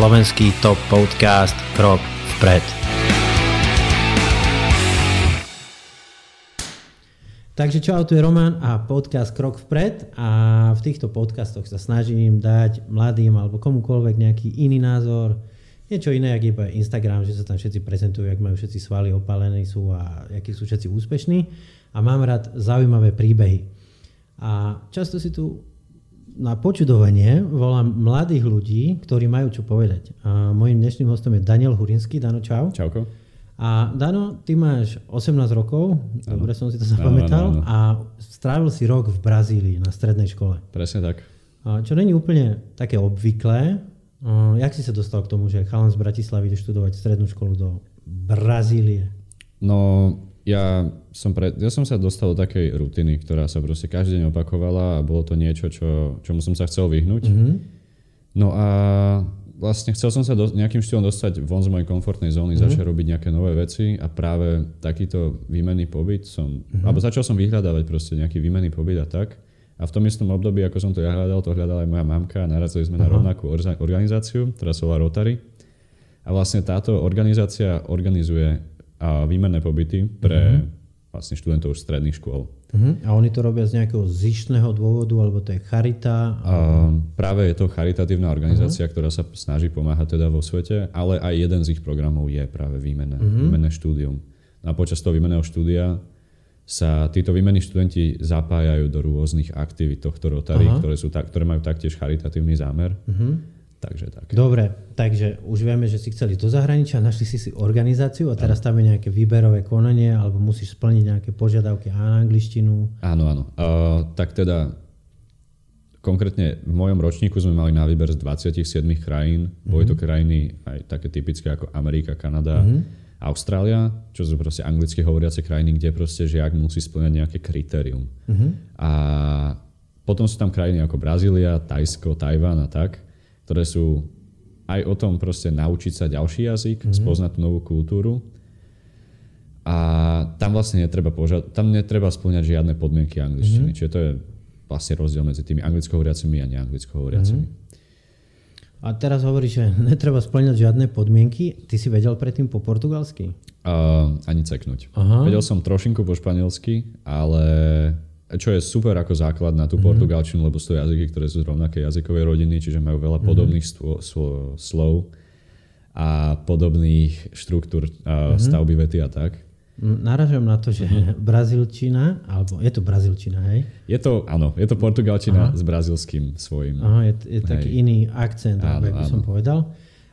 slovenský top podcast Krok vpred. Takže čau, tu je Roman a podcast Krok vpred a v týchto podcastoch sa snažím dať mladým alebo komukoľvek nejaký iný názor, niečo iné, ak iba Instagram, že sa tam všetci prezentujú, ak majú všetci svaly opálené sú a akí sú všetci úspešní a mám rád zaujímavé príbehy. A často si tu na počudovanie volám mladých ľudí, ktorí majú čo povedať. A mojím dnešným hostom je Daniel Hurinský. Dano, čau. Čauko. A Dano, ty máš 18 rokov, ano. dobre som si to zapamätal, ano, ano, ano. a strávil si rok v Brazílii na strednej škole. Presne tak. Čo není úplne také obvyklé. Jak si sa dostal k tomu, že chalan z Bratislavy ide študovať strednú školu do Brazílie? No, ja som, pre, ja som sa dostal do takej rutiny, ktorá sa proste každý deň opakovala a bolo to niečo, čo, čomu som sa chcel vyhnúť. Mm-hmm. No a vlastne chcel som sa do, nejakým štýlom dostať von z mojej komfortnej zóny, mm-hmm. začať robiť nejaké nové veci a práve takýto výmenný pobyt som, mm-hmm. alebo začal som vyhľadávať proste nejaký výmenný pobyt a tak. A v tom istom období, ako som to ja hľadal, to hľadala aj moja mamka a narazili sme uh-huh. na rovnakú organizáciu, ktorá sa volá Rotary. A vlastne táto organizácia organizuje a výmenné pobyty pre uh-huh. vlastne študentov stredných škôl. Uh-huh. A oni to robia z nejakého zištného dôvodu, alebo to je charita? A práve je to charitatívna organizácia, uh-huh. ktorá sa snaží pomáhať teda vo svete, ale aj jeden z ich programov je práve výmenné, uh-huh. výmenné štúdium. A počas toho výmenného štúdia sa títo výmenní študenti zapájajú do rôznych aktivít tohto Rotary, ktoré, sú ta, ktoré majú taktiež charitatívny zámer. Uh-huh. Takže tak. Dobre, takže už vieme, že si chceli do zahraničia, našli si si organizáciu a teraz tam je nejaké výberové konanie alebo musíš splniť nejaké požiadavky na angličtinu. Áno, áno. Uh, tak teda konkrétne v mojom ročníku sme mali na výber z 27 krajín. Mm-hmm. Boli to mhm. krajiny aj také typické ako Amerika, Kanada, mm-hmm. Austrália, čo sú proste anglicky hovoriace krajiny, kde proste žiak musí splňať nejaké kritérium. Mm-hmm. A potom sú tam krajiny ako Brazília, Tajsko, Tajván a tak ktoré sú aj o tom proste naučiť sa ďalší jazyk, mm-hmm. spoznať tú novú kultúru. A tam vlastne netreba, požad- tam netreba splňať žiadne podmienky angličtiny. Mm-hmm. Čiže to je vlastne rozdiel medzi tými anglicko hovoriacimi a neanglicko hovoriacimi. Mm-hmm. A teraz hovoríš, že netreba splňať žiadne podmienky. Ty si vedel predtým po portugalsky? Uh, ani ceknúť. Aha. Vedel som trošinku po španielsky, ale čo je super ako základ na tú mm-hmm. portugalčinu, lebo sú to jazyky, ktoré sú z rovnakej jazykovej rodiny, čiže majú veľa mm-hmm. podobných stvo, svo, slov a podobných štruktúr mm-hmm. stavby vety a tak. Naražam na to, že mm-hmm. brazilčina, alebo je to brazilčina, hej? Je to, áno, je to portugalčina Aha. s brazilským svojím. Aha, je, je taký iný akcent, áno, ako by som povedal.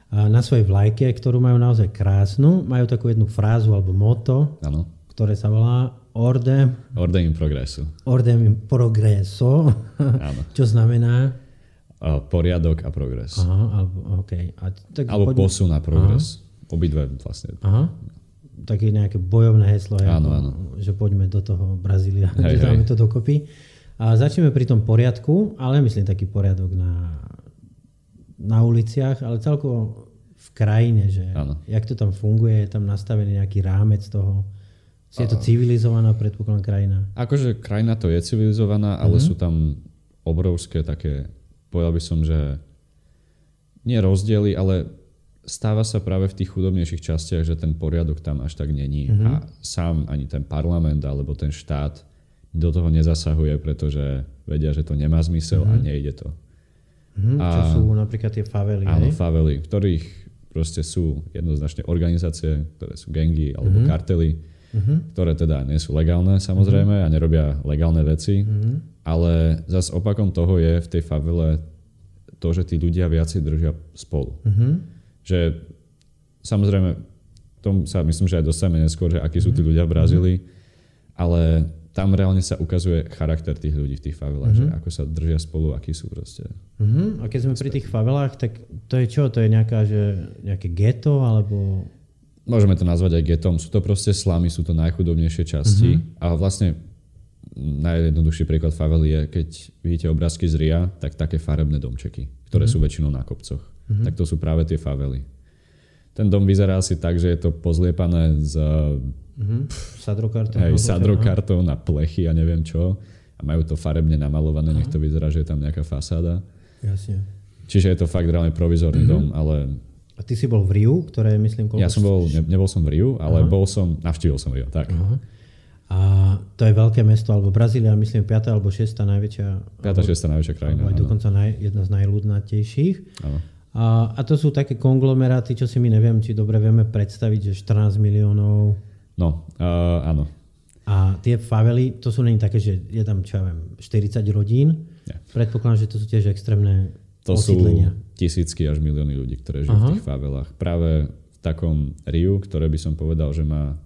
A na svojej vlajke, ktorú majú naozaj krásnu, majú takú jednu frázu alebo moto, áno. Ktoré sa volá Orde... Orde in progresu. Orde in progreso. Áno. Čo znamená? Uh, poriadok a progres. Aha, alebo, okay. a tak alebo poďme... posun a progres. Aha. Obidve vlastne. Aha. Také nejaké bojovné heslo, áno, áno. že poďme do toho Brazília, hej, že dáme hej. to dokopy. A začneme pri tom poriadku, ale myslím taký poriadok na, na uliciach, ale celkovo v krajine, že áno. jak to tam funguje, je tam nastavený nejaký rámec toho, je to civilizovaná, predpokladám, krajina? Akože krajina to je civilizovaná, ale mm-hmm. sú tam obrovské také, povedal by som, že nie rozdiely, ale stáva sa práve v tých chudobnejších častiach, že ten poriadok tam až tak není. Mm-hmm. A sám ani ten parlament alebo ten štát do toho nezasahuje, pretože vedia, že to nemá zmysel mm-hmm. a mhm. nejde to. Mm-hmm, a, čo sú napríklad tie favely. Áno, favely, v ktorých proste sú jednoznačne organizácie, ktoré sú gengy alebo mm-hmm. kartely, uh-huh. ktoré teda nie sú legálne samozrejme uh-huh. a nerobia legálne veci, uh-huh. ale zas opakom toho je v tej favele to, že tí ľudia viacej držia spolu. Uh-huh. Že samozrejme, tom sa myslím, že aj dostaneme neskôr, že akí sú tí ľudia v Brazílii, ale tam reálne sa ukazuje charakter tých ľudí v tých favelách, uh-huh. že ako sa držia spolu, akí sú proste. Uh-huh. A keď sme pri tých favelách, tak to je čo? To je nejaká, že nejaké geto, alebo môžeme to nazvať aj getom, sú to proste slamy, sú to najchudobnejšie časti mm-hmm. a vlastne najjednoduchší príklad favely je, keď vidíte obrázky z RIA, tak také farebné domčeky, ktoré mm-hmm. sú väčšinou na kopcoch. Mm-hmm. Tak to sú práve tie favely. Ten dom vyzerá asi tak, že je to pozliepané z mm-hmm. sadrokartou, hej, na plechy a neviem čo. A majú to farebne namalované, Aha. nech to vyzerá, že je tam nejaká fasáda. Jasne. Čiže je to fakt reálne provizorný mm-hmm. dom, ale... A ty si bol v Riu, ktoré myslím koľko... Ja som bol, ne, nebol som v Riu, ale Aha. bol som, navštívil som Rio, tak. Aha. A to je veľké mesto, alebo Brazília, myslím, 5. alebo 6. najväčšia... 5. 6. najväčšia krajina. Aj dokonca naj, jedna z najľudnatejších. Áno. A, a to sú také konglomeráty, čo si my neviem, či dobre vieme predstaviť, že 14 miliónov. No, uh, áno. A tie favely, to sú není také, že je tam, čo ja viem, 40 rodín. Nie. Predpokladám, že to sú tiež extrémne to osídlenia. sú tisícky až milióny ľudí, ktoré žijú Aha. v tých favelách. Práve v takom Riu, ktoré by som povedal, že má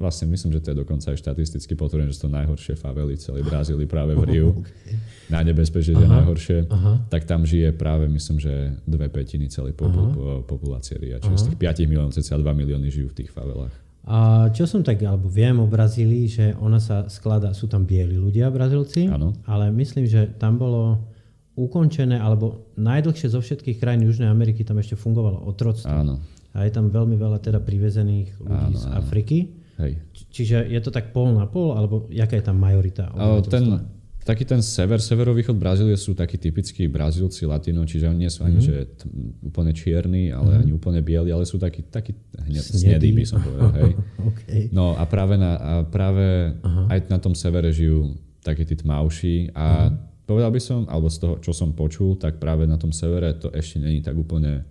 vlastne myslím, že to je dokonca aj štatisticky potvrdené, že sú to najhoršie favely celej Brazílii práve v Riu. Okay. Najnebezpečnejšie je najhoršie. Aha. Tak tam žije práve, myslím, že dve petiny celej popu- populácie Ria. Čiže Aha. z tých 5 miliónov cca 2 milióny žijú v tých favelách. A čo som tak, alebo viem o Brazílii, že ona sa skladá, sú tam bieli ľudia, Brazílci, ale myslím, že tam bolo ukončené, alebo najdlhšie zo všetkých krajín Južnej Ameriky tam ešte fungovalo otroctvo. Áno. A je tam veľmi veľa teda privezených ľudí áno, z Afriky. Hej. Čiže je to tak pol na pol, alebo jaká je tam majorita? Ten, taký ten sever, severovýchod Brazílie sú takí typickí Brazílci, Latino, čiže oni nie sú ani mm-hmm. že t- úplne čierni, ale mm-hmm. ani úplne bieli, ale sú takí, takí snedí, by som povedal. Hej. okay. No a práve, na, a práve aj na tom severe žijú takí tí tmavší a mm-hmm. Povedal by som, alebo z toho, čo som počul, tak práve na tom severe to ešte není tak úplne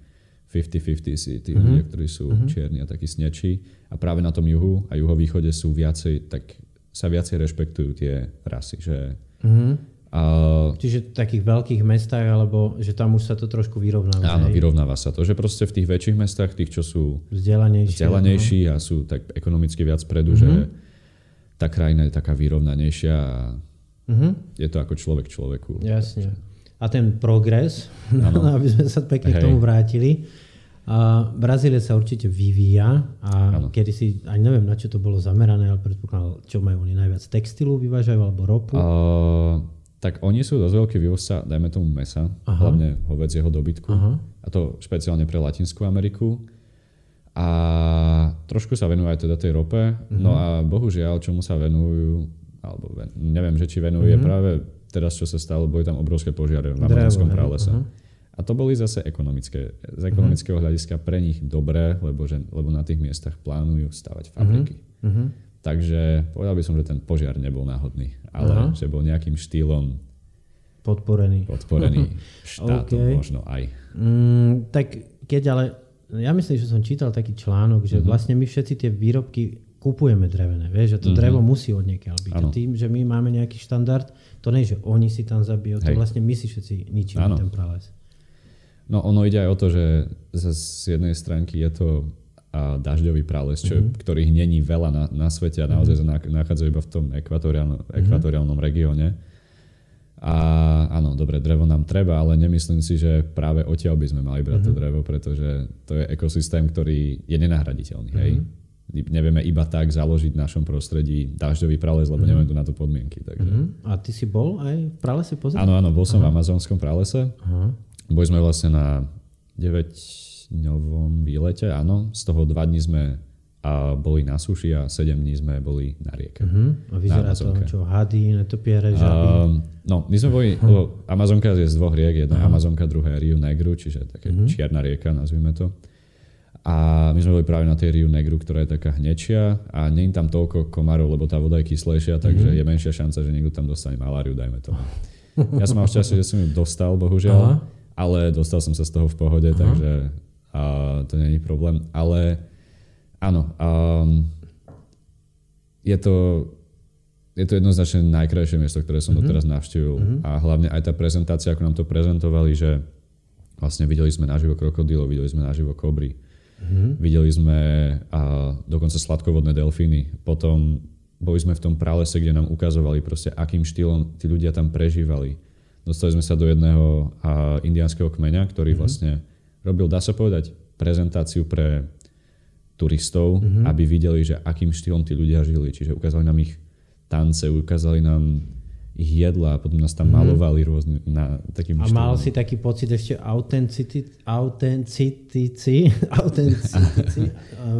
50-50 si tí mm-hmm. ľudia, ktorí sú mm-hmm. čierni a takí snečí. A práve na tom juhu a juhovýchode sú viacej, tak sa viacej rešpektujú tie rasy, že Mm-hmm. A, Čiže v takých veľkých mestách, alebo že tam už sa to trošku vyrovnáva. Áno, vyrovnáva sa to, že proste v tých väčších mestách, tých, čo sú vzdelanejší, vzdelanejší a sú tak ekonomicky viac predu, mm-hmm. že tá krajina je taká vyrovnanejšia a mm-hmm. je to ako človek človeku. Jasne. A ten progres, aby sme sa pekne Hej. k tomu vrátili, a Brazília sa určite vyvíja a ano. kedy si, ani neviem na čo to bolo zamerané, ale predpokladal, čo majú oni najviac textilu vyvážajú alebo ropu? Uh, tak oni sú dosť veľký vývozca, dajme tomu mesa, Aha. hlavne hovedzieho dobytku. Aha. A to špeciálne pre Latinskú Ameriku. A trošku sa venujú aj teda tej rope. Uh-huh. No a bohužiaľ, čomu sa venujú, alebo neviem, že či venujú, uh-huh. je práve teraz, čo sa stalo, boli tam obrovské požiare na Amazonskom pralese. Uh-huh. A to boli zase ekonomické, z ekonomického mm-hmm. hľadiska pre nich dobré, lebo, že, lebo na tých miestach plánujú stavať fabriky. Mm-hmm. Takže povedal by som, že ten požiar nebol náhodný, ale uh-huh. že bol nejakým štýlom podporený, podporený štátom okay. možno aj. Mm, tak keď ale, ja myslím, že som čítal taký článok, že uh-huh. vlastne my všetci tie výrobky kupujeme drevené, vieš, že to uh-huh. drevo musí od niekiaľ byť. Ano. A tým, že my máme nejaký štandard, to nie, že oni si tam zabijú, to vlastne my si všetci ničíme ano. ten prales. No ono ide aj o to, že z jednej stránky je to a dažďový prales, čo, mm-hmm. ktorých není veľa na, na svete a naozaj mm-hmm. sa nachádzajú iba v tom ekvatoriálnom, mhm. ekvatoriálnom mm-hmm. regióne. A áno, dobre, drevo nám treba, ale nemyslím si, že práve odtiaľ by sme mali brať mm-hmm. to mhm. drevo, pretože to je ekosystém, ktorý je nenahraditeľný. Mm-hmm. Hej? Nevieme iba tak založiť v našom prostredí dažďový prales, lebo mm-hmm. nemáme tu na to podmienky. Takže. Mm-hmm. A ty si bol aj v pralese pozrieť? Áno, áno, bol som Aha. v amazonskom pralese. Aha. Boli sme vlastne na 9-dňovom výlete, áno. Z toho 2 dní sme a boli na suši a 7 dní sme boli na rieke. Uh-huh. A vyzerá to, čo, hady, netopiere, žaby? Uh, no, my sme boli, uh-huh. Amazonka je z dvoch riek, jedna uh-huh. Amazonka, druhá Rio Negru, čiže také uh-huh. čierna rieka, nazvime to. A my sme boli práve na tej Rio Negru, ktorá je taká hnečia a nie je tam toľko komarov, lebo tá voda je kyslejšia, takže uh-huh. je menšia šanca, že niekto tam dostane maláriu, dajme to. Ja som mal šťastie, že som ju dostal, bohužiaľ. Uh-huh ale dostal som sa z toho v pohode, Aha. takže a, to není problém. Ale áno, um, je to je to jednoznačne najkrajšie miesto, ktoré som uh-huh. doteraz navštívil. Uh-huh. A hlavne aj tá prezentácia, ako nám to prezentovali, že vlastne videli sme naživo krokodílov, videli sme naživo kobry, uh-huh. videli sme a, dokonca sladkovodné delfíny. Potom boli sme v tom pralese, kde nám ukazovali proste, akým štýlom tí ľudia tam prežívali Dostali sme sa do jedného a, indiánskeho kmeňa, ktorý mm-hmm. vlastne robil, dá sa povedať, prezentáciu pre turistov, mm-hmm. aby videli, že akým štýlom tí ľudia žili. Čiže ukázali nám ich tance, ukázali nám ich jedla a potom nás tam mm-hmm. malovali rôzne na takým A mal si taký pocit ešte autenticity, autenticici, autenticici,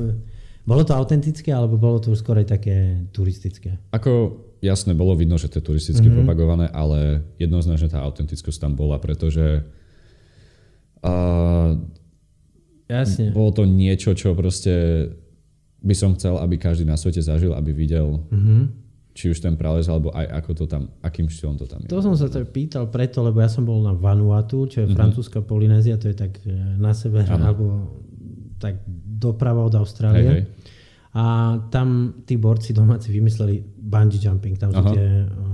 bolo to autentické, alebo bolo to už skôr aj také turistické? Ako jasne bolo vidno, že to je turisticky mm-hmm. propagované, ale jednoznačne tá autentickosť tam bola, pretože A Jasne. bolo to niečo, čo proste by som chcel, aby každý na svete zažil, aby videl, Mhm. Či už ten prales, alebo aj ako to tam, akým štýlom to tam je. To som sa to pýtal preto, lebo ja som bol na Vanuatu, čo je Mhm. francúzska Polynézia, to je tak e, na sever, alebo tak doprava od Austrálie. Hej, hej. A tam tí borci domáci vymysleli bungee jumping, tam sú Aha. tie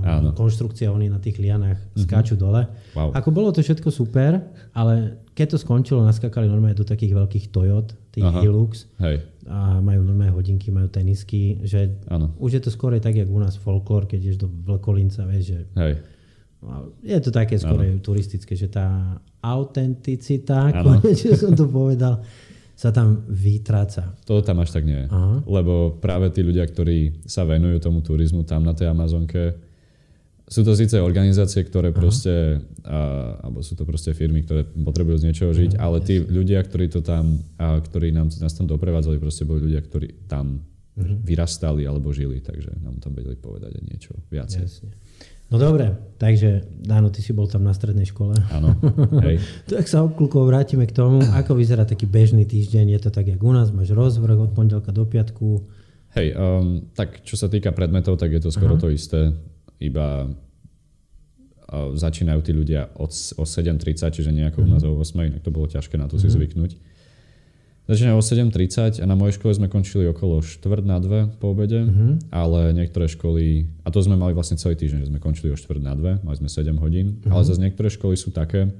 Áno. uh, konštrukcie, oni na tých lianách skáču dole. Wow. Ako bolo to všetko super, ale keď to skončilo, naskakali normálne do takých veľkých Toyot, tých Aha. Hilux Hej, a majú normálne hodinky, majú tenisky, že áno. už je to skôr tak, jak u nás folklór, keď ideš do Vlkolinca, vieš, že Hej, No, Je to také skôr turistické, že tá autenticita, konečne som to povedal, sa tam vytráca. toto tam až tak nie je. Lebo práve tí ľudia, ktorí sa venujú tomu turizmu tam na tej Amazonke, sú to síce organizácie, ktoré proste, a, alebo sú to proste firmy, ktoré potrebujú z niečoho žiť, ale tí ľudia, ktorí to tam, a, ktorí nám, nás tam doprevádzali, proste boli ľudia, ktorí tam vyrastali alebo žili, takže nám tam vedeli povedať aj niečo viacej. Jasne. No dobre, takže Dáno, ty si bol tam na strednej škole. Áno, hej. Tak sa obklukov vrátime k tomu, ako vyzerá taký bežný týždeň. Je to tak, jak u nás, máš rozvrh od pondelka do piatku. Hej, um, tak čo sa týka predmetov, tak je to skoro to isté, iba začínajú tí ľudia od, o 7.30, čiže nejako u nás o 8, inak to bolo ťažké na to si zvyknúť. Začínajú o 7.30 a na mojej škole sme končili okolo 4 na 2 po obede, ale niektoré školy, a to sme mali vlastne celý týždeň, že sme končili o 4 na 2, mali sme 7 hodín, ale zase niektoré školy sú také,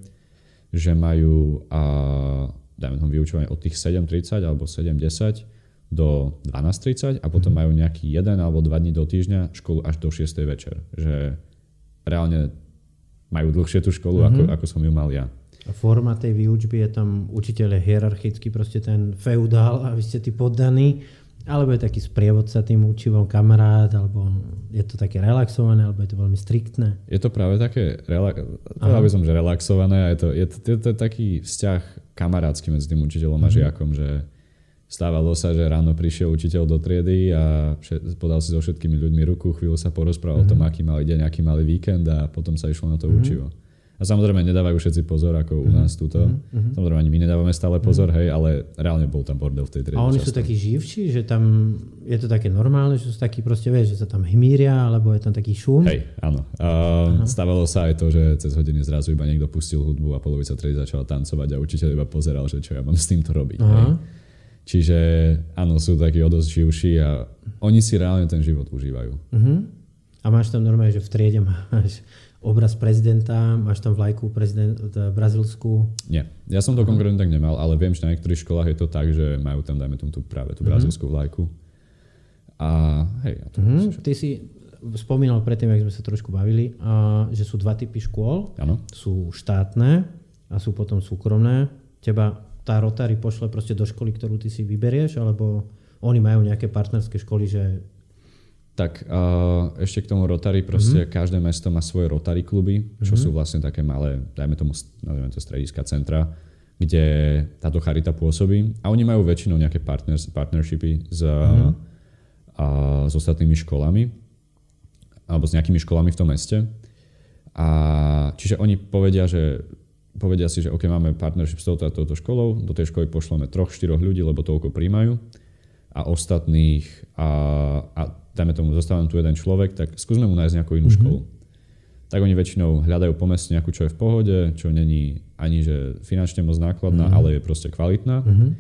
že majú, a, dajme tomu vyučovanie od tých 7.30 alebo 7.10 do 12.30 a potom majú nejaký jeden alebo dva dní do týždňa školu až do 6. večer. Že reálne majú dlhšie tú školu, ako, ako som ju mal ja. A forma tej výučby je tam učiteľ je hierarchicky proste ten feudál a vy ste tí poddaní, alebo je taký sprievodca tým učivom kamarát, alebo je to také relaxované, alebo je to veľmi striktné. Je to práve také, rela- by som, že relaxované a je to, je to, je to taký vzťah kamarátsky medzi tým učiteľom a žiakom, že stávalo sa, že ráno prišiel učiteľ do triedy a podal si so všetkými ľuďmi ruku, chvíľu sa porozprával o tom, aký mali deň, aký mali víkend a potom sa išlo na to učivo. A samozrejme nedávajú všetci pozor, ako u nás túto. Samozrejme ani my nedávame stále pozor, hej, ale reálne bol tam bordel v tej triede. A oni sú často. takí živší, že tam je to také normálne, že sú takí proste, vieš, že sa tam hmíria, alebo je tam taký šum. Hej, áno. Uh, stávalo sa aj to, že cez hodiny zrazu iba niekto pustil hudbu a polovica triedy začala tancovať a učiteľ iba pozeral, že čo ja mám s týmto robiť. Hej. Čiže áno, sú takí o dosť živší a oni si reálne ten život užívajú. Uh-huh. A máš tam normálne, že v triede máš obraz prezidenta, máš tam vlajku prezident, t- brazilskú. Nie, ja som to konkrétne tak nemal, ale viem, že na niektorých školách je to tak, že majú tam, dajme tomu, tú, práve tú brazilskú vlajku. A hej, ja to Uh-huh. Ty si spomínal predtým, ak sme sa trošku bavili, a, že sú dva typy škôl. áno. Sú štátne a sú potom súkromné. Teba tá Rotary pošle proste do školy, ktorú ty si vyberieš, alebo oni majú nejaké partnerské školy, že Tak uh, ešte k tomu Rotary, proste mm-hmm. každé mesto má svoje Rotary kluby, čo mm-hmm. sú vlastne také malé, dajme tomu, nazveme to strediska centra, kde táto charita pôsobí. A oni majú väčšinou nejaké partners, partnershipy s, mm-hmm. a, s ostatnými školami, alebo s nejakými školami v tom meste. A čiže oni povedia, že povedia si, že OK, máme partnership s touto a touto školou, do tej školy pošleme troch, štyroch ľudí, lebo toľko príjmajú a ostatných a, a dajme tomu, zostáva tu jeden človek, tak skúsme mu nájsť nejakú inú mm-hmm. školu. Tak oni väčšinou hľadajú po meste nejakú, čo je v pohode, čo není ani že finančne moc nákladná, mm-hmm. ale je proste kvalitná. Mm-hmm.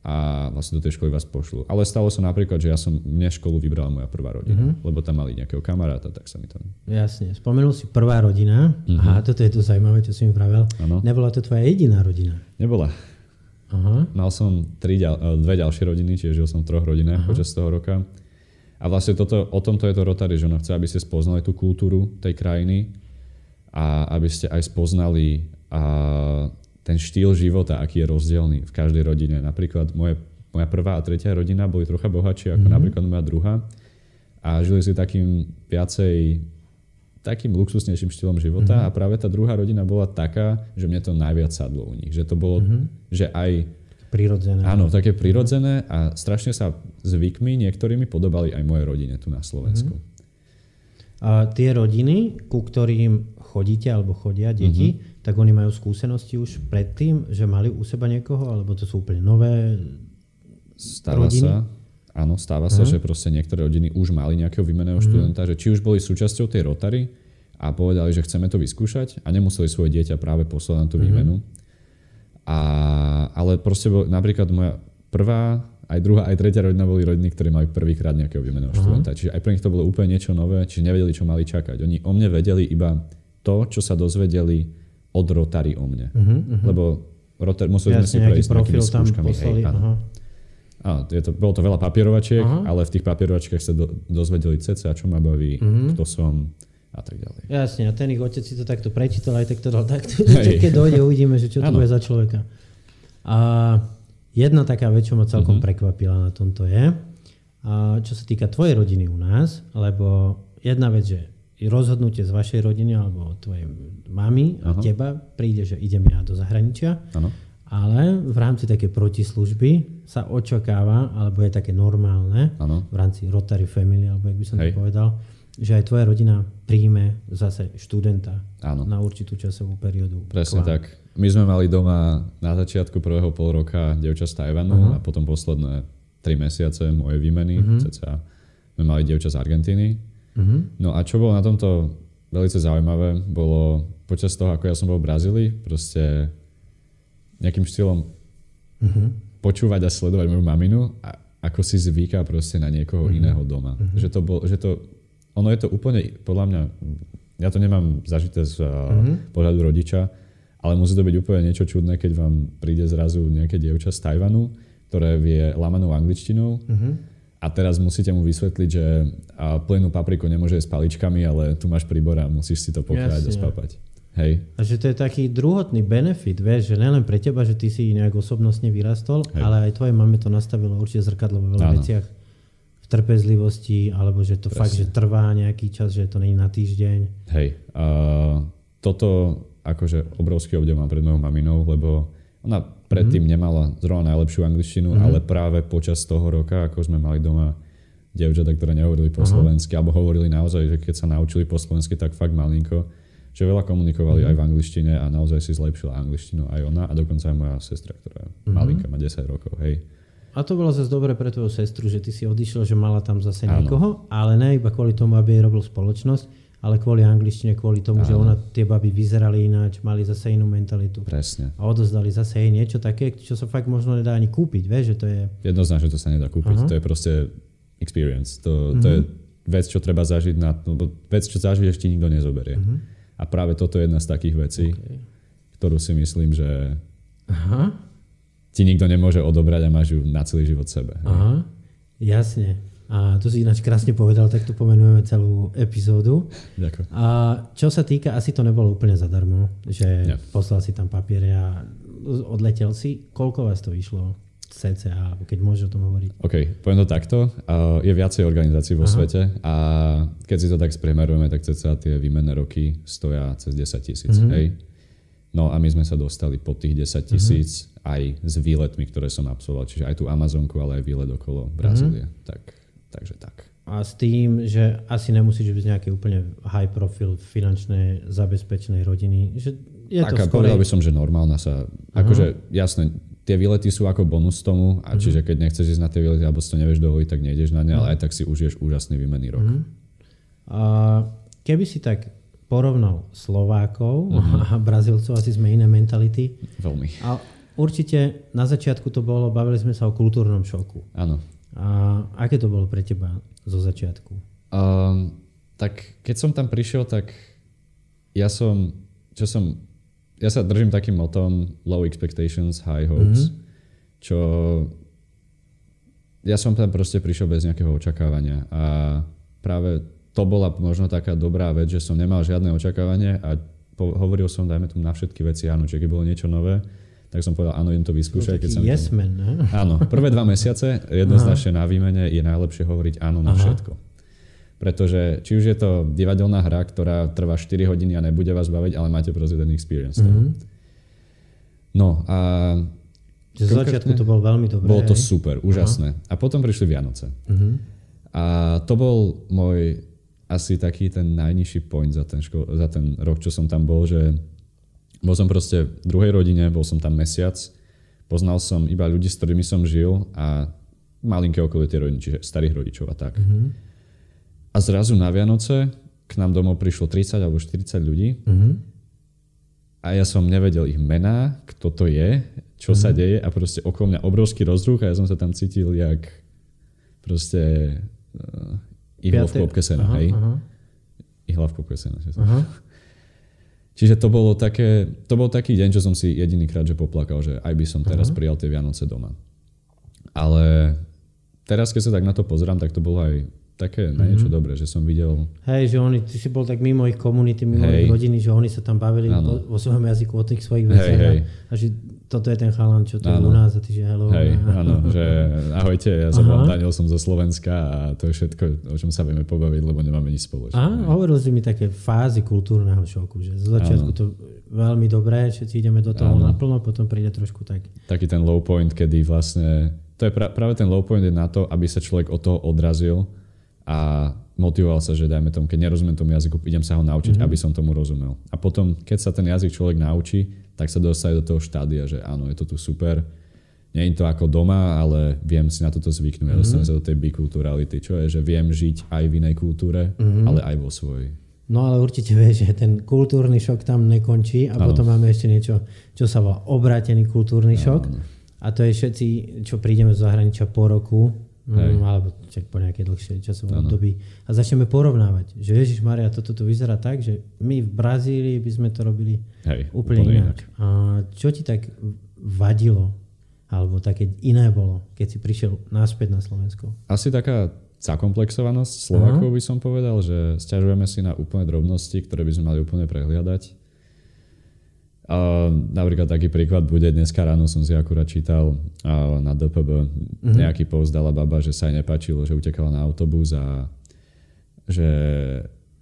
A vlastne do tej školy vás pošlu. Ale stalo sa napríklad, že ja som, mne školu vybrala moja prvá rodina, mm-hmm. lebo tam mali nejakého kamaráta, tak sa mi tam... jasne, spomenul si prvá rodina. Aha, toto je to zaujímavé, čo si mi vravel. Áno. Nebola to tvoja jediná rodina. Nebola. Aha. Mal som tri eh, dve ďalšie rodiny, čiže žil som v troch rodinách počas toho roka. A vlastne toto, o tomto je to Rotary, že ono chce, aby ste spoznali tú kultúru tej krajiny a aby ste aj spoznali a, ten štýl života, aký je rozdielný v každej rodine. Napríklad moje, moja prvá a tretia rodina boli trocha bohatšie ako mm-hmm. napríklad moja druhá a žili si takým viacej takým luxusnejším štýlom života mm-hmm. a práve tá druhá rodina bola taká, že mne to najviac sadlo u nich. Že to bolo, mm-hmm. že aj Prirodzené. Áno, také prirodzené a strašne sa zvykmi niektorými podobali aj moje rodine tu na Slovensku. A tie rodiny, ku ktorým chodíte alebo chodia deti, mm-hmm. tak oni majú skúsenosti už predtým, že mali u seba niekoho, alebo to sú úplne nové Stáva rodiny? sa, áno, stáva sa, Aha. že proste niektoré rodiny už mali nejakého výmenného študenta, že či už boli súčasťou tej Rotary a povedali, že chceme to vyskúšať a nemuseli svoje dieťa práve poslať na tú výmenu. A, ale proste bol, napríklad moja prvá, aj druhá, aj tretia rodina boli rodiny, ktoré mali prvýkrát nejakého výmenného študenta. Čiže aj pre nich to bolo úplne niečo nové, čiže nevedeli, čo mali čakať. Oni o mne vedeli iba to, čo sa dozvedeli od Rotary o mne. Uh-huh, Lebo Rotary, museli sme si Jasne, prejsť tam skúškami. Hej, áno. Áno, je to, bolo to veľa papierovačiek, Aha. ale v tých papierovačkách sa do, dozvedeli cca, čo ma baví, Mhm. kto som a tak ďalej. Jasne, a ten ich otec si to takto prečítal, aj tak to dal takto, že keď dojde, uvidíme, že čo to bude za človeka. A jedna taká vec, čo ma celkom Mhm. prekvapila na tomto je, a čo sa týka tvojej rodiny u nás, lebo jedna vec, že rozhodnutie z vašej rodiny alebo od tvojej mamy a teba príde, že idem ja do zahraničia, Áno, ale v rámci také protislužby sa očakáva, alebo je také normálne, áno. v rámci Rotary Family, alebo jak by som Hej. to povedal, že aj tvoja rodina príjme zase študenta Áno. na určitú časovú periódu. Presne tak. My sme mali doma na začiatku prvého pol roka dievča z Tajvanu Aha. a potom posledné tri mesiace mojej výmeny, Mhm. cca, sme mali dievča z Argentíny. Mhm. No a čo bolo na tomto veľmi zaujímavé, bolo počas toho, ako ja som bol v Brazílii, proste nejakým štýlom Mhm. počúvať a sledovať moju maminu a ako si zvyká proste na niekoho Mhm. iného doma. Že to bol, že to, ono je to úplne, podľa mňa, ja to nemám zažité z Mhm. uh, pohľadu rodiča, ale musí to byť úplne niečo čudné, keď vám príde zrazu nejaké dievča z Tajvanu, ktoré vie lamanou angličtinou Mhm. A teraz musíte mu vysvetliť, že a plynú papriku nemôže jesť paličkami, ale tu máš príbor a musíš si to pokrájať a Jasne. spapať. Hej, A že to je taký druhotný benefit, vieš, že nielen pre teba, že ty si nejak osobnostne vyrastol, Hej. ale aj tvoje mame to nastavilo určite zrkadlo vo veľa Áno. veciach v trpezlivosti, alebo že to Presne. fakt, že trvá nejaký čas, že to není na týždeň. Hej, a toto akože obrovský obdiv mám pred mojou maminou, lebo ona predtým nemala zrovna najlepšiu angličtinu, Mhm. ale práve počas toho roka, ako sme mali doma dievčatá, ktoré nehovorili po slovensky, alebo hovorili naozaj, že keď sa naučili po slovensky, tak fakt malinko, že veľa komunikovali aj v angličtine a naozaj si zlepšila angličtinu aj ona a dokonca aj moja sestra, ktorá je malinka, má 10 rokov, hej. A to bolo zase dobre pre tvoju sestru, že ty si odišiel, že mala tam zase Áno. niekoho, ale ne iba kvôli tomu, aby jej robil spoločnosť, ale kvôli angličtine, kvôli tomu, že ona, tie baby vyzerali ináč, mali zase inú mentalitu. Presne. A odozdali zase jej niečo také, čo sa fakt možno nedá ani kúpiť, vieš, že to je... Jednoznačne to sa nedá kúpiť. Aha. To je proste experience. To, to je vec, čo treba zažiť, na, lebo vec, čo zažiješ, ti nikto nezoberie. A práve toto je jedna z takých vecí, Okay. ktorú si myslím, že Aha, ti nikto nemôže odobrať a máš ju na celý život sebe. aha, jasne. A to si ináč krásne povedal, tak tu pomenujeme celú epizódu. Ďakujem. A čo sa týka, asi to nebolo úplne zadarmo, že Nie. poslal si tam papiere a odletel si. Koľko vás to vyšlo? CCA, keď môžeš o tom hovoriť. OK, poviem to takto. Je viacej organizácií vo Aha. svete a keď si to tak spriemerujeme, tak cca tie výmenné roky stoja cez 10 tisíc. Mhm. Hej? No a my sme sa dostali pod tých 10 tisíc aj s výletmi, ktoré som absolvoval. Čiže aj tú Amazonku, ale aj výlet okolo Brazílie. Tak, takže tak. A s tým, že asi nemusíš byť z nejakej úplne high profil finančnej zabezpečenej rodiny. Že je to Taká, skorej... povedal by som, že normálna sa... Akože, jasné, tie výlety sú ako bonus tomu, a čiže keď nechceš ísť na tie výlety, alebo si to nevieš dovoliť, tak nejdeš na ne, ale aj tak si užiješ úžasný výmenný rok. A keby si tak porovnal Slovákov Mhm. a Brazílcov, asi sme iné mentality. Veľmi. A určite na začiatku to bolo, bavili sme sa o kultúrnom šoku. Áno. A aké to bolo pre teba zo začiatku? Um, tak keď som tam prišiel, tak ja som, čo som, ja sa držím takým motom low expectations, high hopes, čo ja som tam proste prišiel bez nejakého očakávania a práve to bola možno taká dobrá vec, že som nemal žiadne očakávanie a hovoril som, dajme tomu na všetky veci áno, čiže keď bolo niečo nové, tak som povedal, áno, idem to vyskúšať. Keď sa mi to- yes man, ne? Áno, prvé dva mesiace jednoznačne na výmene je najlepšie hovoriť áno na Aha. všetko. Pretože či už je to divadelná hra, ktorá trvá 4 hodiny a nebude vás baviť, ale máte proste ten experience. Mm-hmm. Mhm. No a z začiatku to bolo veľmi dobré. bolo to hej? super, úžasné. A potom prišli Vianoce. Mhm. A to bol môj asi taký ten najnižší point za ten, ško- za ten rok, čo som tam bol, že bol som proste v druhej rodine, bol som tam mesiac, poznal som iba ľudí, s ktorými som žil a malinké okolité rodiny, čiže starých rodičov a tak. Mm-hmm. A zrazu na Vianoce k nám domov prišlo 30 alebo 40 ľudí mm-hmm. a ja som nevedel ich mená, kto to je, čo mm-hmm. sa deje a proste okolo mňa obrovský rozruch a ja som sa tam cítil jak proste uh, ihla v klopke sena, aha, hej? Aha. Ihla v klopke sena. Aha. Čiže to bolo také, to bol taký deň, čo som si jedinýkrát že poplakal, že aj by som teraz aha. prijal tie Vianoce doma. Ale teraz, keď sa tak na to pozerám, tak to bolo aj také na niečo mm-hmm. dobré, že som videl... Hej, že oni, ty si bol tak mimo ich komunity, mimo hey. ich rodiny, že oni sa tam bavili vo, vo svojom jazyku o tých svojich veciach. Hey, hey. A, a že toto je ten chalan, čo tu je u nás a ty že hello. Hej, áno, že ahojte, ja sa volám Daniel, som zo Slovenska a to je všetko, o čom sa vieme pobaviť, lebo nemáme nič spoločné. A hovoril si mi také fázy kultúrneho šoku, že z začiatku ano. to veľmi dobré, všetci ideme do toho ano. naplno, potom príde trošku tak... Taký ten low point, kedy vlastne, to je pra, práve ten low point je na to, aby sa človek od toho odrazil a motivoval sa, že dajme tomu, keď nerozumiem tomu jazyku, idem sa ho naučiť, mm-hmm. aby som tomu rozumel. A potom, keď sa ten jazyk človek naučí, tak sa dostane do toho štádia, že áno, je to tu super, nie je to ako doma, ale viem si na toto zvyknúť. Mm-hmm. Dostanem sa do tej bikulturality, čo je, že viem žiť aj v inej kultúre, mm-hmm. ale aj vo svojej. No ale určite vieš, že ten kultúrny šok tam nekončí a ano. potom máme ešte niečo, čo sa volá obrátený kultúrny šok. Ano. A to je všetci, čo prídeme z zahraničia po roku, Mm, alebo čak po nejaké dlhšie časové období. A začneme porovnávať, že Ježiš Maria, toto tu vyzerá tak, že my v Brazílii by sme to robili Hej, úplne, úplne inak. inak. A čo ti tak vadilo, alebo také iné bolo, keď si prišiel naspäť na Slovensko? Asi taká zakomplexovanosť Slovákov by som povedal, že stiažujeme si na úplne drobnosti, ktoré by sme mali úplne prehliadať Uh, napríklad taký príklad bude, dneska ráno som si akurát čítal uh, na DPB mm-hmm. nejaký post dala baba, že sa jej nepačilo, že utekala na autobus a že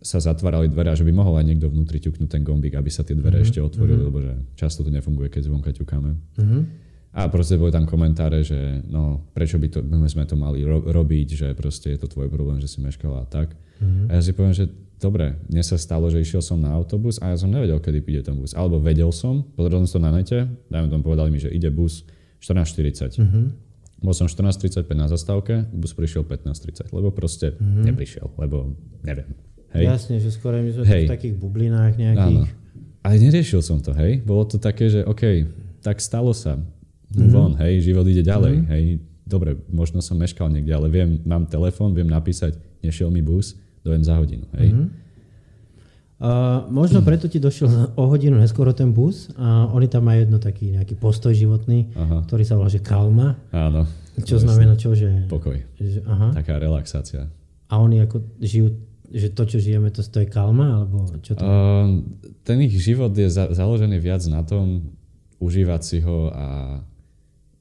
sa zatvárali dvere a že by mohol aj niekto vnútri ťuknúť ten gombík, aby sa tie dvere mm-hmm. ešte otvorili, mm-hmm. lebo že často to nefunguje, keď zvonka ťukáme. Mm-hmm. A proste boli tam komentáre, že no, prečo by to, my sme to mali ro- robiť, že proste je to tvoj problém, že si meškala a tak. Mm-hmm. A ja si poviem, že dobre, mne sa stalo, že išiel som na autobus a ja som nevedel, kedy príde ten bus. Alebo vedel som, pozeral som to na nete, dajme tomu povedali mi, že ide bus 14.40. Mm-hmm. Bol som 14.35 na zastávke, bus prišiel 15.30, lebo proste mm-hmm. neprišiel, lebo neviem. Hej. Jasne, že skôr my sme hej. v takých bublinách nejakých. Áno. Ale neriešil som to, hej. Bolo to také, že OK, tak stalo sa. Mm-hmm. Von, hej, život ide ďalej, mm-hmm. hej. Dobre, možno som meškal niekde, ale viem, mám telefón, viem napísať, nešiel mi bus, dojem za hodinu. Hej? Mm-hmm. Uh, možno preto ti došiel o hodinu neskôr ten bus a oni tam majú jedno taký nejaký postoj životný, aha. ktorý sa volá, že kalma. Áno. Čo znamená čo? Že, Pokoj. Že, aha. Taká relaxácia. A oni ako žijú, že to, čo žijeme, to, to je kalma? Alebo čo to? Uh, ten ich život je za, založený viac na tom, užívať si ho a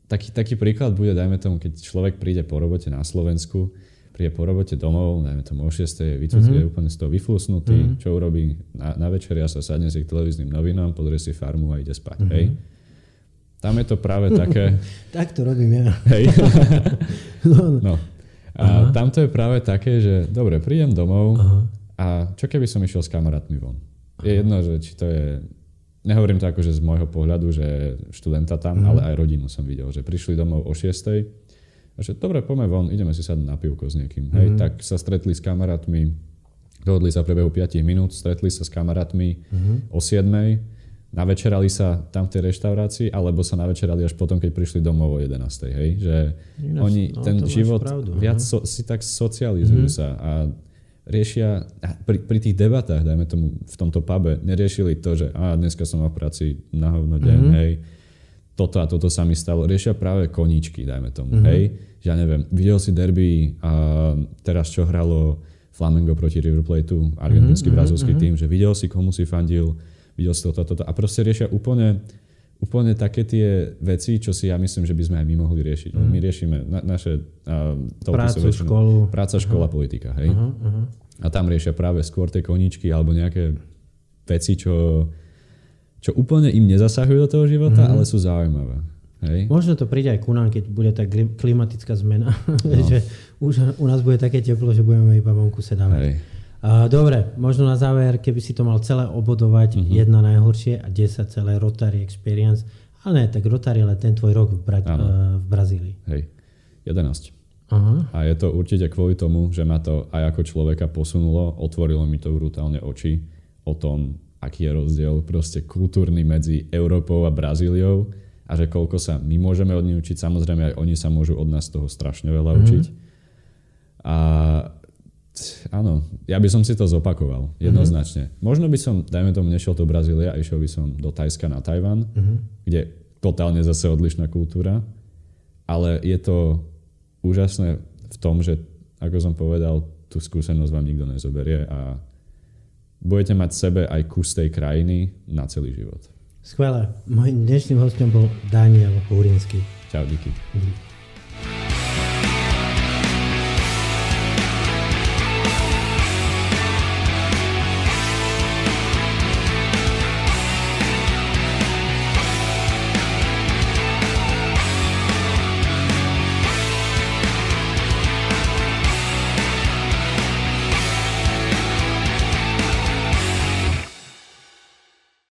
taký, taký príklad bude, dajme tomu, keď človek príde po robote na Slovensku, príde po robote domov, dajme tomu o 6. je mm-hmm. úplne z toho vyflusnutý, mm-hmm. čo urobí na, na večer, ja sa sadne si k televíznym novinám, pozrie si farmu a ide spať. Mm-hmm. Hej? Tam je to práve také... tak to robím ja. Hej. no, no. no. A tam to je práve také, že dobre, prídem domov Aha. a čo keby som išiel s kamarátmi von? Je jedno, že či to je nehovorím to akože z môjho pohľadu, že študenta tam, mm. ale aj rodinu som videl, že prišli domov o 6. A že dobre, poďme von, ideme si sadnúť na pivko s niekým. Mm-hmm. Tak sa stretli s kamarátmi, dohodli sa v priebehu 5 minút, stretli sa s kamarátmi mm-hmm. o 7 navečerali sa tam v tej reštaurácii, alebo sa navečerali až potom, keď prišli domov o 11. Hej? Že Ináč, oni no, ten život pravdu, viac so, si tak socializujú mm-hmm. sa a riešia, pri, pri tých debatách, dajme tomu v tomto pube, neriešili to, že a dneska som mal v práci na hovno deň, mm-hmm. hej, toto a toto sa mi stalo. Riešia práve koníčky, dajme tomu. Mm-hmm. Hej? Že ja neviem, videl si derby a teraz čo hralo Flamengo proti River Plateu, argentínsky, mm-hmm, brazilský mm-hmm. tým, že videl si, komu si fandil, videl si toto, toto. A proste riešia úplne, úplne také tie veci, čo si ja myslím, že by sme aj my mohli riešiť. Mm-hmm. My riešime na, naše... Uh, Prácu, väčšinu, školu. Práca, škola, uh-huh. politika. Hej? Uh-huh, uh-huh. A tam riešia práve skôr tie koníčky alebo nejaké veci, čo čo úplne im nezasahujú do toho života, mm-hmm. ale sú zaujímavé. Hej. Možno to príde aj ku nám, keď bude tá klimatická zmena, no. že už u nás bude také teplo, že budeme iba vonku sedávať. Hej. Dobre, možno na záver, keby si to mal celé obodovať, uh-huh. jedna najhoršie a 10 celé Rotary Experience, ale ne, tak Rotary, ale ten tvoj rok v, Bra- uh, v Brazílii. Hej, 11. Aha. A je to určite kvôli tomu, že ma to aj ako človeka posunulo, otvorilo mi to brutálne oči o tom, aký je rozdiel proste kultúrny medzi Európou a Brazíliou a že koľko sa my môžeme od nich učiť, samozrejme aj oni sa môžu od nás toho strašne veľa mm-hmm. učiť. A áno, ja by som si to zopakoval jednoznačne. Mm-hmm. Možno by som, dajme tomu, nešiel do Brazília a išiel by som do Tajska na Tajvan, mm-hmm. kde totálne zase odlišná kultúra, ale je to úžasné v tom, že ako som povedal, tú skúsenosť vám nikto nezoberie a budete mať sebe aj kus tej krajiny na celý život. Skvelé. Mojím dnešným hostom bol Daniel Húrinsky. Čau, díky. díky.